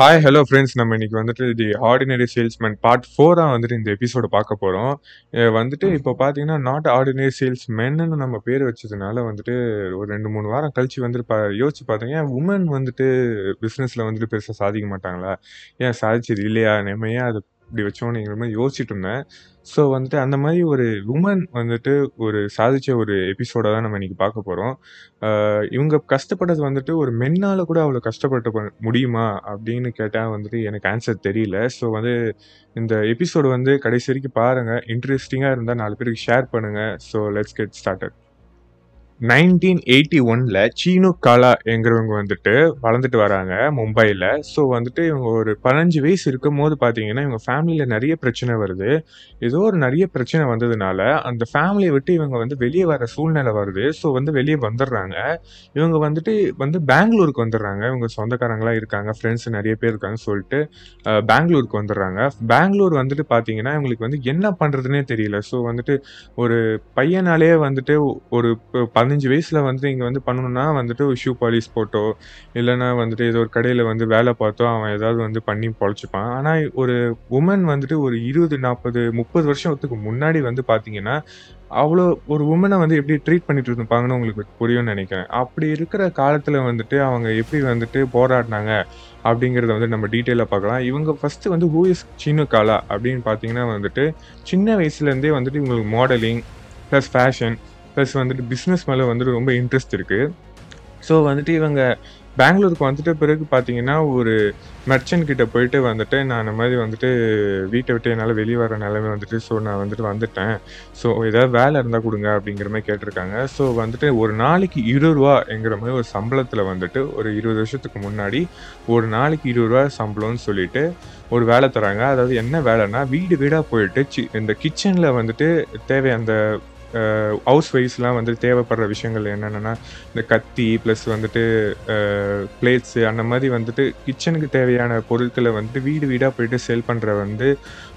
Hi hello friends நம்ம இன்னைக்கு வந்துட்டு தி ஆர்டினரி சேல்ஸ்மேன் பார்ட் ஃபோராக வந்துட்டு இந்த எபிசோடு பார்க்க போகிறோம் வந்துட்டு இப்போ பார்த்தீங்கன்னா நாட் ஆர்டினரி சேல்ஸ் மென்னு நம்ம பேர் வச்சதுனால வந்துட்டு ஒரு ரெண்டு மூணு வாரம் கழிச்சு வந்துட்டு பா யோசிச்சு பார்த்தீங்க ஏன் உமன் வந்துட்டு பிஸ்னஸில் வந்துட்டு பெருசாக சாதிக்க மாட்டாங்களா? ஏன் சாதிச்சது இல்லையா? நம்ம ஏன் அதை இப்படி வச்சோங்கிற மாதிரி யோசிச்சுட்டு இருந்தேன். ஸோ வந்துட்டு அந்த மாதிரி ஒரு உமன் வந்துட்டு ஒரு சாதிச்ச ஒரு எபிசோட தான் நம்ம இன்னைக்கு பார்க்க போகிறோம் இவங்க கஷ்டப்பட்டது வந்துட்டு ஒரு மென்னால் கூட அவ்வளோ கஷ்டப்பட்டு முடியுமா அப்படின்னு கேட்டால் வந்துட்டு எனக்கு ஆன்சர் தெரியல. ஸோ வந்து இந்த எபிசோடு வந்து கடைசி வரைக்கும் பாருங்கள் இன்ட்ரெஸ்டிங்காக இருந்தால் நாலு பேருக்கு ஷேர் பண்ணுங்கள் so let's get started nineteen eighty ஒன்ல சீனு காலா என்கிறவங்க வந்துட்டு வளர்ந்துட்டு வராங்க மும்பையில். ஸோ வந்துட்டு இவங்க ஒரு பதினஞ்சு வயசு இருக்கும் போது பார்த்தீங்கன்னா இவங்க ஃபேமிலியில் நிறைய பிரச்சனை வருது. ஏதோ ஒரு நிறைய பிரச்சனை வந்ததுனால அந்த ஃபேமிலியை விட்டு இவங்க வந்து வெளியே வர சூழ்நிலை வருது. ஸோ வந்து வெளியே வந்துடுறாங்க. இவங்க வந்துட்டு வந்து பெங்களூருக்கு வந்துடுறாங்க. இவங்க சொந்தக்காரங்களாம் இருக்காங்க ஃப்ரெண்ட்ஸ் நிறைய பேர் இருக்காங்கன்னு சொல்லிட்டு பெங்களூருக்கு வந்துடுறாங்க. பெங்களூர் வந்துட்டு பார்த்தீங்கன்னா இவங்களுக்கு வந்து என்ன பண்ணுறதுனே தெரியல. ஸோ வந்துட்டு ஒரு பையனாலே வந்துட்டு ஒரு ப- பதினஞ்சு வயசில் வந்துட்டு இங்கே வந்து பண்ணணும்னா வந்துட்டு ஒரு ஷூ பாலிஸ் போட்டோ இல்லைன்னா வந்துட்டு ஏதோ ஒரு கடையில் வந்து வேலை பார்த்தோ அவன் ஏதாவது வந்து பண்ணி பொழைச்சிப்பான். ஆனால் ஒரு உமன் வந்துட்டு ஒரு இருபது நாற்பது முப்பது வருஷத்துக்கு முன்னாடி வந்து பார்த்தீங்கன்னா அவ்வளோ ஒரு உமனை வந்து எப்படி ட்ரீட் பண்ணிட்டு இருப்பாங்கன்னு உங்களுக்கு புரியும்னு நினைக்கிறேன். அப்படி இருக்கிற காலத்தில் வந்துட்டு அவங்க எப்படி வந்துட்டு போராடினாங்க அப்படிங்கிறத வந்து நம்ம டீட்டெயிலாக பார்க்கலாம். இவங்க ஃபஸ்ட்டு வந்து ஹூஎஸ் சின்ன காலா அப்படின்னு பார்த்தீங்கன்னா வந்துட்டு சின்ன வயசுலேருந்தே வந்துட்டு இவங்களுக்கு மாடலிங் ப்ளஸ் ஃபேஷன் ப்ளஸ் வந்துட்டு பிஸ்னஸ் மேலே வந்துட்டு ரொம்ப இன்ட்ரெஸ்ட் இருக்குது ஸோ வந்துட்டு இவங்க பெங்களூருக்கு வந்துட்ட பிறகு பார்த்தீங்கன்னா ஒரு மெர்ச்சன்ட் கிட்ட போயிட்டு வந்துட்டு நான் இந்த மாதிரி வந்துட்டு வீட்டை விட்டு என்னால் வெளியே வர நிலைமை வந்துட்டு ஸோ நான் வந்துட்டு வந்துட்டேன். ஸோ ஏதாவது வேலை இருந்தால் கொடுங்க அப்படிங்கிற மாதிரி கேட்டிருக்காங்க. ஸோ வந்துட்டு ஒரு நாளைக்கு இருபது ரூபாங்கிற மாதிரி ஒரு சம்பளத்தில் வந்துட்டு ஒரு இருபது வருஷத்துக்கு முன்னாடி ஒரு நாளைக்கு இருபது ரூபா சம்பளம்னு சொல்லிட்டு ஒரு வேலை தராங்க. அதாவது என்ன வேலைன்னா வீடு வீடாக போயிட்டு சி இந்த கிச்சனில் வந்துட்டு தேவை அந்த ஹவுஸ் வைஸ்லாம் வந்து தேவைப்படுற விஷயங்கள் என்னென்னா இந்த கத்தி ப்ளஸ் வந்துட்டு பிளேட்ஸு அந்த மாதிரி வந்துட்டு கிச்சனுக்கு தேவையான பொருட்களை வந்துட்டு வீடு வீடாக போயிட்டு சேல் பண்ணுற வந்து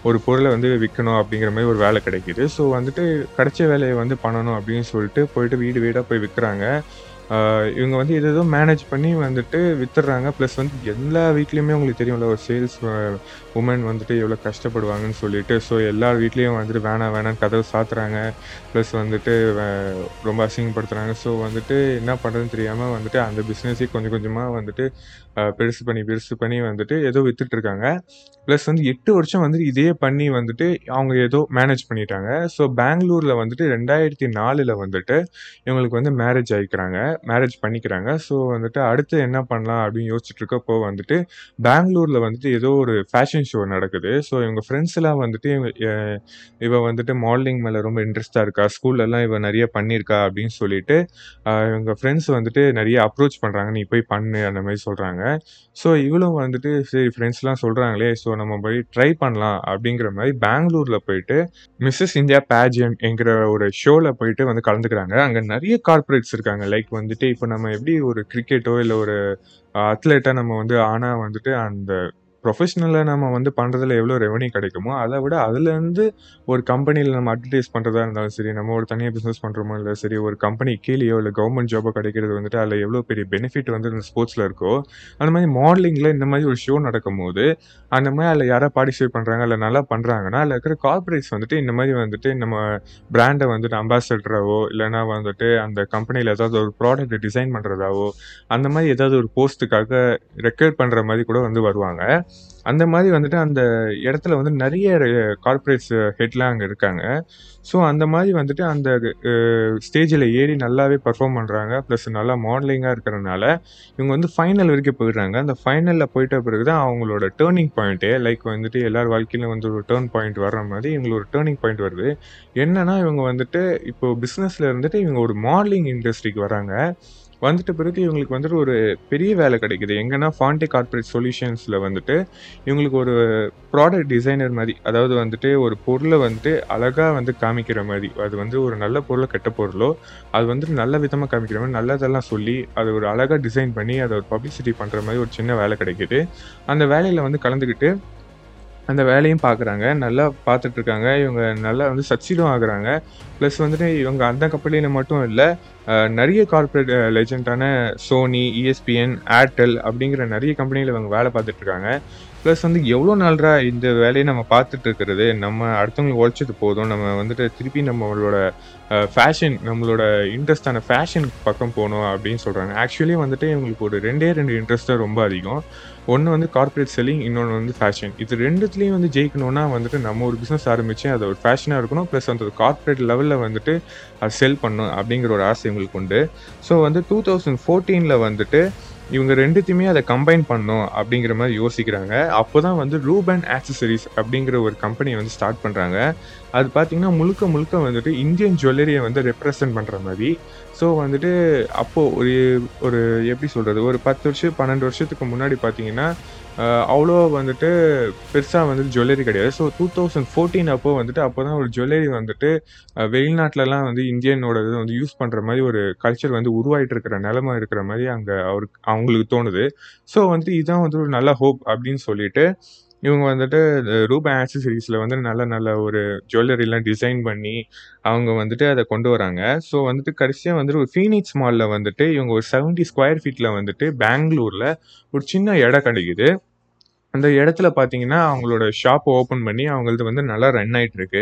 ஒரு பொருளை வந்து விற்கணும் அப்படிங்கிற மாதிரி ஒரு வேலை கிடைக்கிது. ஸோ வந்துட்டு கிடைச்ச வேலையை வந்து பண்ணணும் அப்படின்னு சொல்லிட்டு போயிட்டு வீடு வீடாக போய் விற்கிறாங்க இவங்க வந்து எது மேனேஜ் பண்ணி வந்துட்டு வித்துடுறாங்க. ப்ளஸ் வந்து எல்லா வீட்லேயுமே உங்களுக்கு தெரியும்ல ஒரு சேல்ஸ் உமன் வந்துட்டு எவ்வளோ கஷ்டப்படுவாங்கன்னு சொல்லிட்டு ஸோ எல்லார் வீட்லேயும் வந்துட்டு வேணாம் வேணாம் கதவு சாத்துறாங்க. ப்ளஸ் வந்துட்டு ரொம்ப அசிங்கப்படுத்துகிறாங்க ஸோ வந்துட்டு என்ன பண்ணுறதுன்னு தெரியாமல் வந்துட்டு அந்த பிஸ்னஸே கொஞ்சம் கொஞ்சமாக வந்துட்டு பெருசு பண்ணி பெருசு பண்ணி வந்துட்டு ஏதோ விற்றுட்ருக்காங்க ப்ளஸ் வந்து எட்டு வருஷம் வந்துட்டு இதே பண்ணி வந்துட்டு அவங்க ஏதோ மேனேஜ் பண்ணிட்டாங்க. ஸோ பெங்களூரில் வந்துட்டு ரெண்டாயிரத்தி நாலில் வந்துட்டு இவங்களுக்கு வந்து மேரேஜ் ஆகிக்கிறாங்க மேரேஜ் பண்ணிக்கிறாங்க. ஸோ வந்துட்டு அடுத்து என்ன பண்ணலாம் அப்படின்னு யோசிச்சுட்டு இருக்கப்போ வந்துட்டு பெங்களூரில் வந்துட்டு ஏதோ ஒரு ஃபேஷன் ஷோ நடக்குது. ஸோ இவங்க ஃப்ரெண்ட்ஸ் எல்லாம் வந்துட்டு இவ வந்துட்டு மாடலிங் மேலே ரொம்ப இன்ட்ரெஸ்டாக இருக்கா? ஸ்கூல்லலாம் இவன் இவ நிறைய பண்ணியிருக்கா? அப்படின்னு சொல்லிட்டு இவங்க ஃப்ரெண்ட்ஸ் வந்துட்டு நிறைய அப்ரோச் பண்ணுறாங்க நீ போய் பண்ணு அந்த மாதிரி சொல்கிறாங்க ஸோ இவளும் வந்துட்டு சரி ஃப்ரெண்ட்ஸ்லாம் சொல்கிறாங்களே ஸோ நம்ம போய் ட்ரை பண்ணலாம் அப்படிங்கிற மாதிரி பெங்களூரில் போயிட்டு மிஸ்ஸஸ் இந்தியா பேஜன் என்கிற ஒரு ஷோவில் போயிட்டு வந்து கலந்துக்கிறாங்க. அங்கே நிறைய கார்ப்பரேட்ஸ் இருக்காங்க. லைக் வந்துட்டு இப்போ நம்ம எப்படி ஒரு கிரிக்கெட்டோ இல்லை ஒரு அத்லெட்டாக நம்ம வந்து ஆனால் வந்துட்டு அந்த ப்ரொஃபஷனலாக நம்ம வந்து பண்ணுறதுல எவ்வளோ ரெவன்யூ கிடைக்குமோ அதை விட அதுலேருந்து ஒரு கம்பெனியில் நம்ம அட்வர்டைஸ் பண்ணுறதா இருந்தாலும் சரி நம்ம ஒரு தனியாக பிஸ்னஸ் பண்ணுறோமோ இல்லை சரி ஒரு கம்பெனி கீழேயோ இல்லை கவர்மெண்ட் ஜாபோ கிடைக்கிறது வந்துட்டு அதில் எவ்வளோ பெரிய பெனிஃபிட் வந்து இந்த ஸ்போர்ட்ஸில் இருக்கோ அந்த மாதிரி மாடலிங்கில் இந்த மாதிரி ஒரு ஷோ நடக்கும்போது அந்த மாதிரி அதில் யாராவது பார்ட்டிசிபேட் பண்ணுறாங்க இல்லை நல்லா பண்ணுறாங்கன்னா அதில் இருக்கிற கார்பரேட்ஸ் வந்துட்டு இந்த மாதிரி வந்துட்டு நம்ம பிராண்டை வந்துட்டு அம்பாசடராகவோ இல்லைனா வந்துட்டு அந்த கம்பெனியில் ஏதாவது ஒரு ப்ராடக்ட் டிசைன் பண்ணுறதாவோ அந்த மாதிரி ஏதாவது ஒரு போஸ்ட்டுக்காக ரெக்கர்ட் பண்ணுற மாதிரி கூட வந்து வருவாங்க. அந்த மாதிரி வந்துட்டு அந்த இடத்துல வந்து நிறைய கார்பரேட்ஸ் ஹெட்லாம் அங்கே இருக்காங்க. ஸோ அந்த மாதிரி வந்துட்டு அந்த ஸ்டேஜில் ஏறி நல்லாவே பர்ஃபார்ம் பண்ணுறாங்க ப்ளஸ் நல்லா மாடலிங்காக இருக்கிறனால இவங்க வந்து ஃபைனல் வரைக்கும் போயிடுறாங்க. அந்த ஃபைனலில் போயிட்ட பிறகு தான் அவங்களோட டேர்னிங் பாயிண்ட்டே லைக் வந்துட்டு எல்லார் வாழ்க்கையிலும் வந்து ஒரு டேர்ன் பாயிண்ட் வர்ற மாதிரி இவங்களுக்கு ஒரு டேர்னிங் பாயிண்ட் வருது. என்னன்னா இவங்க வந்துட்டு இப்போ பிஸ்னஸில் இருந்துட்டு இவங்க ஒரு மாடலிங் இண்டஸ்ட்ரிக்கு வராங்க. வந்துட்ட பிறகு இவங்களுக்கு வந்துட்டு ஒரு பெரிய வேலை கிடைக்குது. எங்கன்னா ஃபாண்டே கார்ப்பரேட் சொல்யூஷன்ஸில் வந்துட்டு இவங்களுக்கு ஒரு ப்ராடக்ட் டிசைனர் மாதிரி அதாவது வந்துட்டு ஒரு பொருளை வந்துட்டு அழகாக வந்து காமிக்கிற மாதிரி அது வந்து ஒரு நல்ல பொருளை கெட்ட பொருளோ அது வந்துட்டு நல்ல விதமாக காமிக்கிற மாதிரி நல்லதெல்லாம் சொல்லி அதை ஒரு அழகாக டிசைன் பண்ணி அதை ஒரு பப்ளிசிட்டி பண்ணுற மாதிரி ஒரு சின்ன வேலை கிடைக்குது. அந்த வேலையில் வந்து கலந்துக்கிட்டு அந்த வேலையும் பார்க்குறாங்க நல்லா பார்த்துட்டு இருக்காங்க இவங்க நல்லா வந்து சக்சீடும் ஆகுறாங்க. ப்ளஸ் வந்துட்டு இவங்க அந்த கம்பெனியில் மட்டும் இல்லை நிறைய கார்ப்பரேட் லெஜெண்டான சோனி இஎஸ்பிஎன் ஏர்டெல் அப்படிங்கிற நிறைய கம்பெனியில் இவங்க வேலை பார்த்துட்ருக்காங்க ப்ளஸ் வந்து எவ்வளோ நாள்ரா இந்த வேலையை நம்ம பார்த்துட்டு இருக்கிறது? நம்ம அடுத்தவங்களுக்கு உழைச்சது போதும். நம்ம வந்துட்டு திருப்பி நம்மளோட ஃபேஷன் நம்மளோட இன்ட்ரெஸ்டான ஃபேஷன் பக்கம் போகணும் அப்படின்னு சொல்கிறாங்க ஆக்சுவலி வந்துட்டு இவங்களுக்கு ஒரு ரெண்டே ரெண்டு இன்ட்ரெஸ்ட்டாக ரொம்ப அதிகம். ஒன்று வந்து கார்ப்பரேட் செல்லிங் இன்னொன்று வந்து ஃபேஷன் இது ரெண்டுத்துலேயும் வந்து ஜெயிக்கணும்னா வந்துட்டு நம்ம ஒரு பிஸ்னஸ் ஆரம்பித்து அது ஒரு ஃபேஷனாக இருக்கணும். ப்ளஸ் அந்த கார்ப்பரேட் லெவலில் வந்துட்டு அது செல் பண்ணணும் அப்படிங்கிற ஒரு ஆசை இவங்களுக்கு உண்டு. ஸோ வந்து டூ தௌசண்ட் ஃபோர்டீனில் வந்துட்டு இவங்க ரெண்டுத்தையுமே அதை கம்பைன் பண்ணும் அப்படிங்கிற மாதிரி யோசிக்கிறாங்க. அப்போ தான் வந்து ரூபன் ஆக்சசரிஸ் அப்படிங்கிற ஒரு கம்பெனியை வந்து ஸ்டார்ட் பண்ணுறாங்க அது பார்த்தீங்கன்னா முழுக்க முழுக்க வந்துட்டு இந்தியன் ஜுவல்லரியை வந்து ரெப்ரசன்ட் பண்ணுற மாதிரி. ஸோ வந்துட்டு அப்போது ஒரு ஒரு எப்படி சொல்கிறது ஒரு பத்து வருஷம் பன்னெண்டு வருஷத்துக்கு முன்னாடி பார்த்தீங்கன்னா அவ்வளோ வந்துட்டு பெருசாக வந்துட்டு ஜுவல்லரி கிடையாது. ஸோ டூ தௌசண்ட் ஃபோர்டீன் அப்போ வந்துட்டு அப்போ தான் ஒரு ஜுவல்லரி வந்துட்டு வெளிநாட்டிலலாம் வந்து இந்தியனோட இது வந்து யூஸ் பண்ணுற மாதிரி ஒரு கல்ச்சர் வந்து உருவாயிட்டு இருக்கிற நிலமை இருக்கிற மாதிரி அங்கே அவருக்கு அவங்களுக்கு தோணுது. ஸோ வந்துட்டு இதுதான் வந்து ஒரு நல்ல ஹோப் அப்படின்னு சொல்லிட்டு இவங்க வந்துட்டு ரூபா ஆக்சசரிஸில் வந்து நல்ல நல்ல ஒரு ஜுவல்லரிலாம் டிசைன் பண்ணி அவங்க வந்துட்டு அதை கொண்டு வராங்க. ஸோ வந்துட்டு கடைசியாக வந்துட்டு ஒரு ஃபீனிக்ஸ் மாலில் வந்துட்டு இவங்க ஒரு செவன்ட்டி ஸ்கொயர் ஃபீட்டில் வந்துட்டு பெங்களூரில் ஒரு சின்ன இடம் கிடைக்குது. அந்த இடத்துல பார்த்தீங்கன்னா அவங்களோட ஷாப் ஓப்பன் பண்ணி அவங்களது வந்து நல்லா ரன் ஆகிட்டு இருக்கு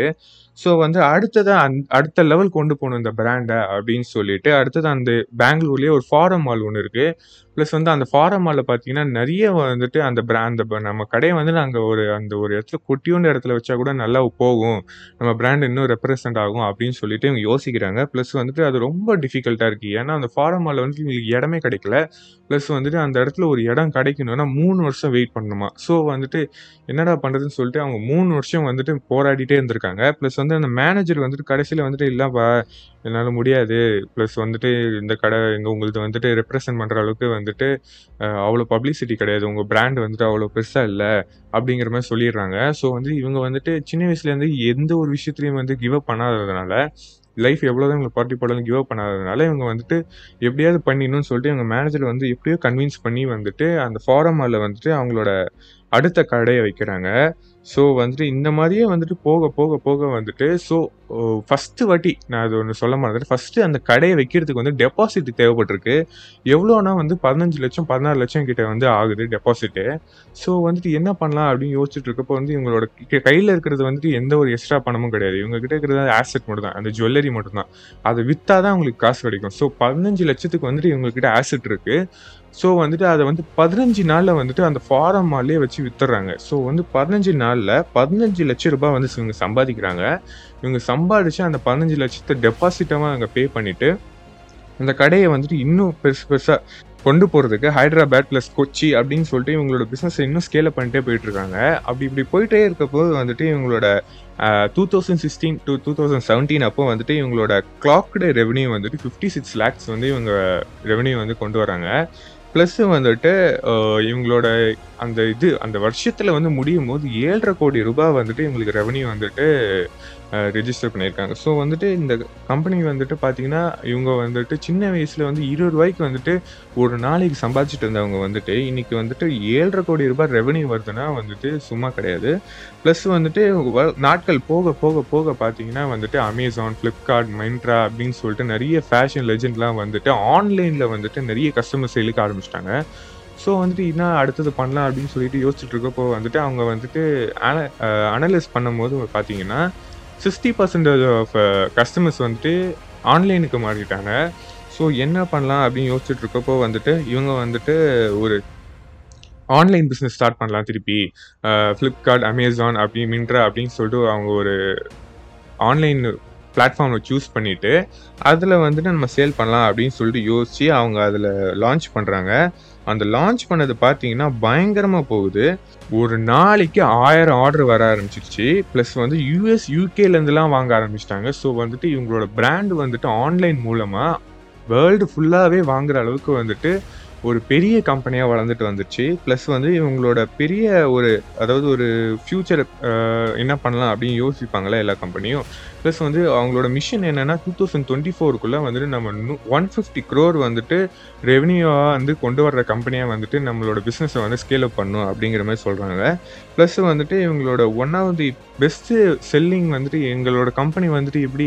ஸோ வந்து அடுத்ததாக அந் அடுத்த லெவல் கொண்டு போகணும் இந்த பிராண்டை அப்படின்னு சொல்லிட்டு அடுத்தது அந்த பெங்களூர்லேயே ஒரு ஃபாரம் மால் ஒன்று இருக்குது ப்ளஸ் வந்து அந்த ஃபாரம் மாலில் பார்த்தீங்கன்னா நிறைய வந்துட்டு அந்த பிராண்ட் நம்ம கடையை வந்து நாங்கள் ஒரு அந்த ஒரு இடத்துல குட்டியோண்ட இடத்துல வச்சா கூட நல்லா போகும். நம்ம பிராண்ட் இன்னும் ரெப்ரசன்ட் ஆகும் அப்படின்னு சொல்லிட்டு இவங்க யோசிக்கிறாங்க. ப்ளஸ் வந்துட்டு அது ரொம்ப டிஃபிகல்ட்டாக இருக்குது ஏன்னா அந்த ஃபாரம் மாலில் வந்து இவங்களுக்கு இடமே கிடைக்கல. ப்ளஸ் வந்துட்டு அந்த இடத்துல ஒரு இடம் கிடைக்கணும்னா மூணு வருஷம் வெயிட் பண்ணணுமா? ஸோ வந்துட்டு என்னடா பண்ணுறதுன்னு சொல்லிட்டு அவங்க மூணு வருஷம் வந்துட்டு போராடிட்டே இருந்திருக்காங்க. ப்ளஸ் வந்து அந்த மேனேஜர் வந்துட்டு கடைசியில் வந்துட்டு இல்லைப்பா என்னால் முடியாது. ப்ளஸ் வந்துட்டு இந்த கடை இங்கே உங்களுக்கு வந்துட்டு ரெப்ரசன்ட் பண்ணுற அளவுக்கு வந்துட்டு அவ்வளோ பப்ளிசிட்டி கிடையாது. உங்கள் பிராண்ட் வந்துட்டு அவ்வளோ பெருசாக இல்லை அப்படிங்கிற மாதிரி சொல்லிடுறாங்க. ஸோ வந்து இவங்க வந்துட்டு சின்ன வயசுலேருந்து எந்த ஒரு விஷயத்துலையும் வந்து கிவ் அப் பண்ணாததுனால லைஃப் எவ்வளோதான் இவங்களை பார்ட்டி போடலாம் கிவ் அப் பண்ணாததுனால இவங்க வந்துட்டு எப்படியாவது பண்ணிடணும்னு சொல்லிட்டு இவங்க மேனேஜர் வந்து எப்படியோ கன்வின்ஸ் பண்ணி வந்துட்டு அந்த ஃபாரம் வந்துட்டு அவங்களோட அடுத்த கடையை வைக்கிறாங்க. ஸோ வந்துட்டு இந்த மாதிரியே வந்துட்டு போக போக போக வந்துட்டு ஸோ ஃபஸ்ட்டு வாட்டி நான் அது ஒன்று சொல்ல மாதிரி ஃபஸ்ட்டு அந்த கடையை வைக்கிறதுக்கு வந்து டெபாசிட் தேவைப்பட்டிருக்கு. எவ்வளோனா வந்து பதினஞ்சு லட்சம் பதினாறு லட்சம் கிட்ட வந்து ஆகுது டெபாசிட்டு ஸோ வந்துட்டு என்ன பண்ணலாம் அப்படின்னு யோசிச்சுட்டு இருக்கப்போ வந்து இவங்களோட கையில் இருக்கிறது வந்துட்டு எந்த ஒரு எக்ஸ்ட்ரா பணமும் கிடையாது. இவங்க கிட்ட இருக்கிறது ஆசெட் மட்டும் தான் அந்த ஜுவல்லரி மட்டும் தான் அதை விற்றா தான் அவங்களுக்கு காசு கிடைக்கும். ஸோ பதினஞ்சு லட்சத்துக்கு வந்துட்டு இவங்ககிட்ட ஆசெட் இருக்குது ஸோ வந்துட்டு அதை வந்து பதினஞ்சு நாளில் வந்துட்டு அந்த ஃபாரம் மாலே வச்சு வித்துறாங்க ஸோ வந்து பதினஞ்சு நாளில் பதினஞ்சு லட்சம் ரூபாய் வந்து இவங்க சம்பாதிக்கிறாங்க. இவங்க சம்பாதிச்சு அந்த பதினஞ்சு லட்சத்தை டெபாசிட்டமாக அங்கே பே பண்ணிவிட்டு அந்த கடையை வந்துட்டு இன்னும் பெருசு பெருசாக கொண்டு போகிறதுக்கு ஹைதராபாத் ப்ளஸ் கொச்சி அப்படின்னு சொல்லிட்டு இவங்களோட பிஸ்னஸ் இன்னும் ஸ்கேலப் பண்ணிட்டே போயிட்டுருக்காங்க. அப்படி இப்படி போயிட்டே இருக்கப்போ வந்துட்டு இவங்களோட two thousand sixteen to two thousand seventeen அப்போ வந்துட்டு இவங்களோட கிளாக்டு ரெவன்யூ வந்துட்டு ஃபிஃப்டி சிக்ஸ் லேக்ஸ் வந்து இவங்க ரெவன்யூ வந்து கொண்டு வராங்க. ப்ளஸ்ஸு வந்துட்டு இவங்களோட அந்த இது அந்த வருஷத்தில் வந்து முடியும் போது ஏழரை கோடி ரூபாய் வந்துட்டு இவங்களுக்கு ரெவன்யூ வந்துட்டு ரிஜிஸ்டர் பண்ணியிருக்காங்க. ஸோ வந்துட்டு இந்த கம்பெனி வந்துட்டு பார்த்தீங்கன்னா இவங்க வந்துட்டு சின்ன வயசில் வந்து இருபது ரூபாய்க்கு வந்துட்டு ஒரு நாளைக்கு சம்பாதிச்சுட்டு இருந்தவங்க வந்துட்டு இன்னைக்கு வந்துட்டு ஏழரை கோடி ரூபாய் ரெவன்யூ வருதுன்னா வந்துட்டு சும்மா கிடையாது. ப்ளஸ் வந்துட்டு நாட்கள் போக போக போக பார்த்தீங்கன்னா வந்துட்டு அமேசான் ஃப்ளிப்கார்ட் மைண்ட்ரா அப்படின்னு சொல்லிட்டு நிறைய ஃபேஷன் லெஜெண்ட்லாம் வந்துட்டு ஆன்லைனில் வந்துட்டு நிறைய கஸ்டமர்ஸ் இழுக்க ஆரம்பிச்சிட்டாங்க. ஸோ வந்துட்டு என்ன அடுத்தது பண்ணலாம் அப்படின்னு சொல்லிட்டு யோசிச்சுட்டு இருக்கப்போ வந்துட்டு அவங்க வந்துட்டு அன அனலைஸ் பண்ணும்போது பார்த்தீங்கன்னா சிக்ஸ்டி பர்சன்டேஜ் ஆஃப் கஸ்டமர்ஸ் வந்துட்டு ஆன்லைனுக்கு மாறிட்டாங்க. ஸோ என்ன பண்ணலாம் அப்படின்னு யோசிச்சுட்டு இருக்கப்போ வந்துட்டு இவங்க வந்துட்டு ஒரு ஆன்லைன் பிஸ்னஸ் ஸ்டார்ட் பண்ணலாம் திருப்பி. ஃப்ளிப்கார்ட் அமேசான் அப்படி மின்ட்ரா அப்படின்னு சொல்லிட்டு அவங்க ஒரு ஆன்லைன் பிளாட்ஃபார்மை சூஸ் பண்ணிவிட்டு அதில் வந்துட்டு நம்ம சேல் பண்ணலாம் அப்படின்னு சொல்லிட்டு யோசித்து அவங்க அதில் லான்ச் பண்ணுறாங்க அந்த லான்ச் பண்ணது பார்த்தீங்கன்னா பயங்கரமாக போகுது. ஒரு நாளைக்கு ஆயிரம் ஆர்டர் வர ஆரம்பிச்சிருச்சு. ப்ளஸ் வந்து யூஎஸ் யூகேலேருந்துலாம் வாங்க ஆரம்பிச்சிட்டாங்க. ஸோ வந்துட்டு இவங்களோட பிராண்ட் வந்துட்டு ஆன்லைன் மூலமாக வேர்ல்டு ஃபுல்லாகவே வாங்குற அளவுக்கு வந்துட்டு ஒரு பெரிய கம்பெனியாக வளர்ந்துட்டு வந்துச்சு ப்ளஸ் வந்து இவங்களோட பெரிய ஒரு அதாவது ஒரு ஃப்யூச்சர் என்ன பண்ணலாம் அப்படின்னு யோசிப்பாங்களே எல்லா கம்பெனியும் ப்ளஸ் வந்து அவங்களோட மிஷன் என்னென்னா டூ தௌசண்ட் டுவெண்ட்டி ஃபோருக்குள்ளே வந்துட்டு நம்ம ஒன் ஃபிஃப்டி க்ரோர் வந்துட்டு ரெவன்யூவாக வந்து கொண்டு வர்ற கம்பெனியாக வந்துட்டு நம்மளோட பிஸ்னஸை வந்து ஸ்கேல் அப் பண்ணும் அப்படிங்கிற மாதிரி சொல்கிறாங்க ப்ளஸ் வந்துட்டு இவங்களோட one of the best selling வந்துட்டு எங்களோட கம்பெனி வந்துட்டு எப்படி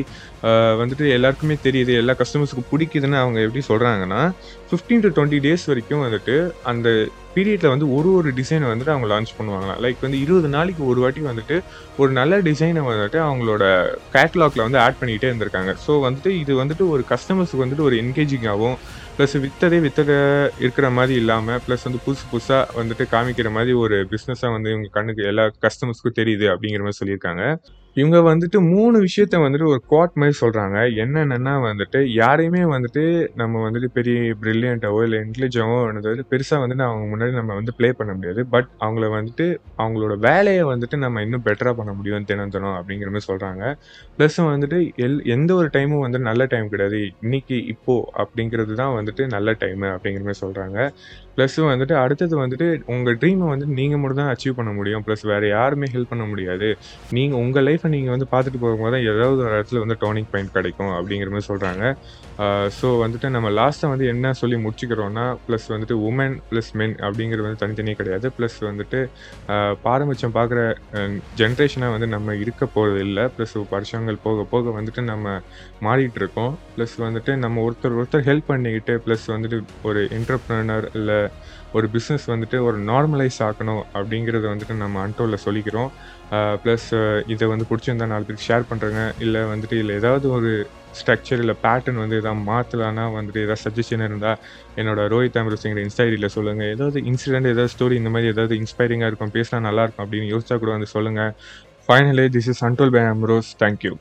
வந்துட்டு எல்லாருக்குமே தெரியுது எல்லா கஸ்டமர்ஸுக்கு பிடிக்குதுன்னு அவங்க எப்படி சொல்கிறாங்கன்னா ஃபிஃப்டீன் டு டுவெண்ட்டி டேஸ் வரைக்கும் வந்துட்டு அந்த பீரியடில் வந்து ஒரு ஒரு டிசைனை வந்துட்டு அவங்க லான்ச் பண்ணுவாங்களாம் லைக் வந்து இருபது நாளைக்கு ஒரு வாட்டி வந்துட்டு ஒரு நல்ல டிசைனை வந்துட்டு அவங்களோட கேட்லாக்ல வந்து ஆட் பண்ணிகிட்டே இருந்திருக்காங்க. ஸோ வந்துட்டு இது வந்துட்டு ஒரு கஸ்டமர்ஸுக்கு வந்துட்டு ஒரு என்கேஜிங்காகவும் ப்ளஸ் விற்றதே விற்றதை இருக்கிற மாதிரி இல்லாமல் ப்ளஸ் வந்து புதுசு புதுசாக வந்துட்டு காமிக்கிற மாதிரி ஒரு பிஸ்னஸாக வந்து இவங்க கண்ணுக்கு எல்லா கஸ்டமர்ஸ்க்கும் தெரியுது அப்படிங்கிற மாதிரி சொல்லியிருக்காங்க. இவங்க வந்துட்டு மூணு விஷயத்த வந்துட்டு ஒரு குவாட் மாதிரி சொல்கிறாங்க என்னென்னா வந்துட்டு யாரையுமே வந்துட்டு நம்ம வந்துட்டு பெரிய ப்ரில்லியண்ட்டாவோ இல்லை இன்டெலிஜாவோ வந்துட்டு பெருசாக வந்துட்டு அவங்க முன்னாடி நம்ம வந்து ப்ளே பண்ண முடியாது. பட் அவங்கள வந்துட்டு அவங்களோட வேலையை வந்துட்டு நம்ம இன்னும் பெட்டராக பண்ண முடியும் தினம் தினம் அப்படிங்கிற மாதிரி சொல்கிறாங்க ப்ளஸ் வந்துட்டு எல் எந்த ஒரு டைமும் வந்து நல்ல டைம் கிடையாது. இன்னைக்கு இப்போது அப்படிங்கிறது தான் வந்துட்டு நல்ல டைமு அப்படிங்கிற மாதிரி சொல்கிறாங்க ப்ளஸ் வந்துட்டு அடுத்தது வந்துட்டு உங்கள் ட்ரீமை வந்து நீங்கள் மட்டும் தான் அச்சீவ் பண்ண முடியும். ப்ளஸ் வேறு யாருமே ஹெல்ப் பண்ண முடியாது. நீங்கள் உங்கள் லைஃப்பை நீங்கள் வந்து பார்த்துட்டு போகும்போது தான் ஏதாவது ஒரு இடத்துல வந்து டோனிக் பாயிண்ட் கிடைக்கும் அப்படிங்கிற மாதிரி சொல்கிறாங்க ஸோ வந்துட்டு நம்ம லாஸ்ட்டை வந்து என்ன சொல்லி முடிச்சுக்கிறோன்னா ப்ளஸ் வந்துட்டு உமன் ப்ளஸ் மென் அப்படிங்கிறது வந்து தனித்தனியே கிடையாது. ப்ளஸ் வந்துட்டு பாரம்பரியம் பார்க்குற ஜென்ரேஷனாக வந்து நம்ம இருக்க போகிறது இல்லை. ப்ளஸ் வருஷங்கள் போக போக வந்துட்டு நம்ம மாறிட்டு இருக்கோம். ப்ளஸ் வந்துட்டு நம்ம ஒருத்தர் ஒருத்தர் ஹெல்ப் பண்ணிக்கிட்டு ப்ளஸ் வந்துட்டு ஒரு என்டர்ப்ரனர் இல்லை ஒரு பிஸ்னஸ் வந்துட்டு ஒரு நார்மலைஸ் ஆக்கணும் அப்படிங்கிறத வந்துட்டு நம்ம அன்டோவில் சொல்லிக்கிறோம். ப்ளஸ் இதை வந்து பிடிச்சிருந்தா நாலு பேருக்கு ஷேர் பண்ணுறேங்க இல்லை வந்துட்டு இல்லை ஏதாவது ஒரு ஸ்ட்ரக்சர் இல்லை பேட்டர்ன் வந்து எதாவது மாற்றலான்னா வந்துட்டு ஏதாவது சஜஷன் இருந்தால் என்னோடய ரோஹித் அமிரசிங்கிற இன்ஸ்டாகிரியில் சொல்லுங்கள் ஏதாவது இன்சிடென்ட் ஏதாவது ஸ்டோரி இந்த மாதிரி ஏதாவது இன்ஸ்பைரிங்காக இருக்கும் பேசினா நல்லாயிருக்கும் அப்படின்னு யோசிச்சா கூட வந்து சொல்லுங்கள் ஃபைனலி திஸ் இஸ் அன்டோல் பை அம்ரோஸ் தேங்க்யூ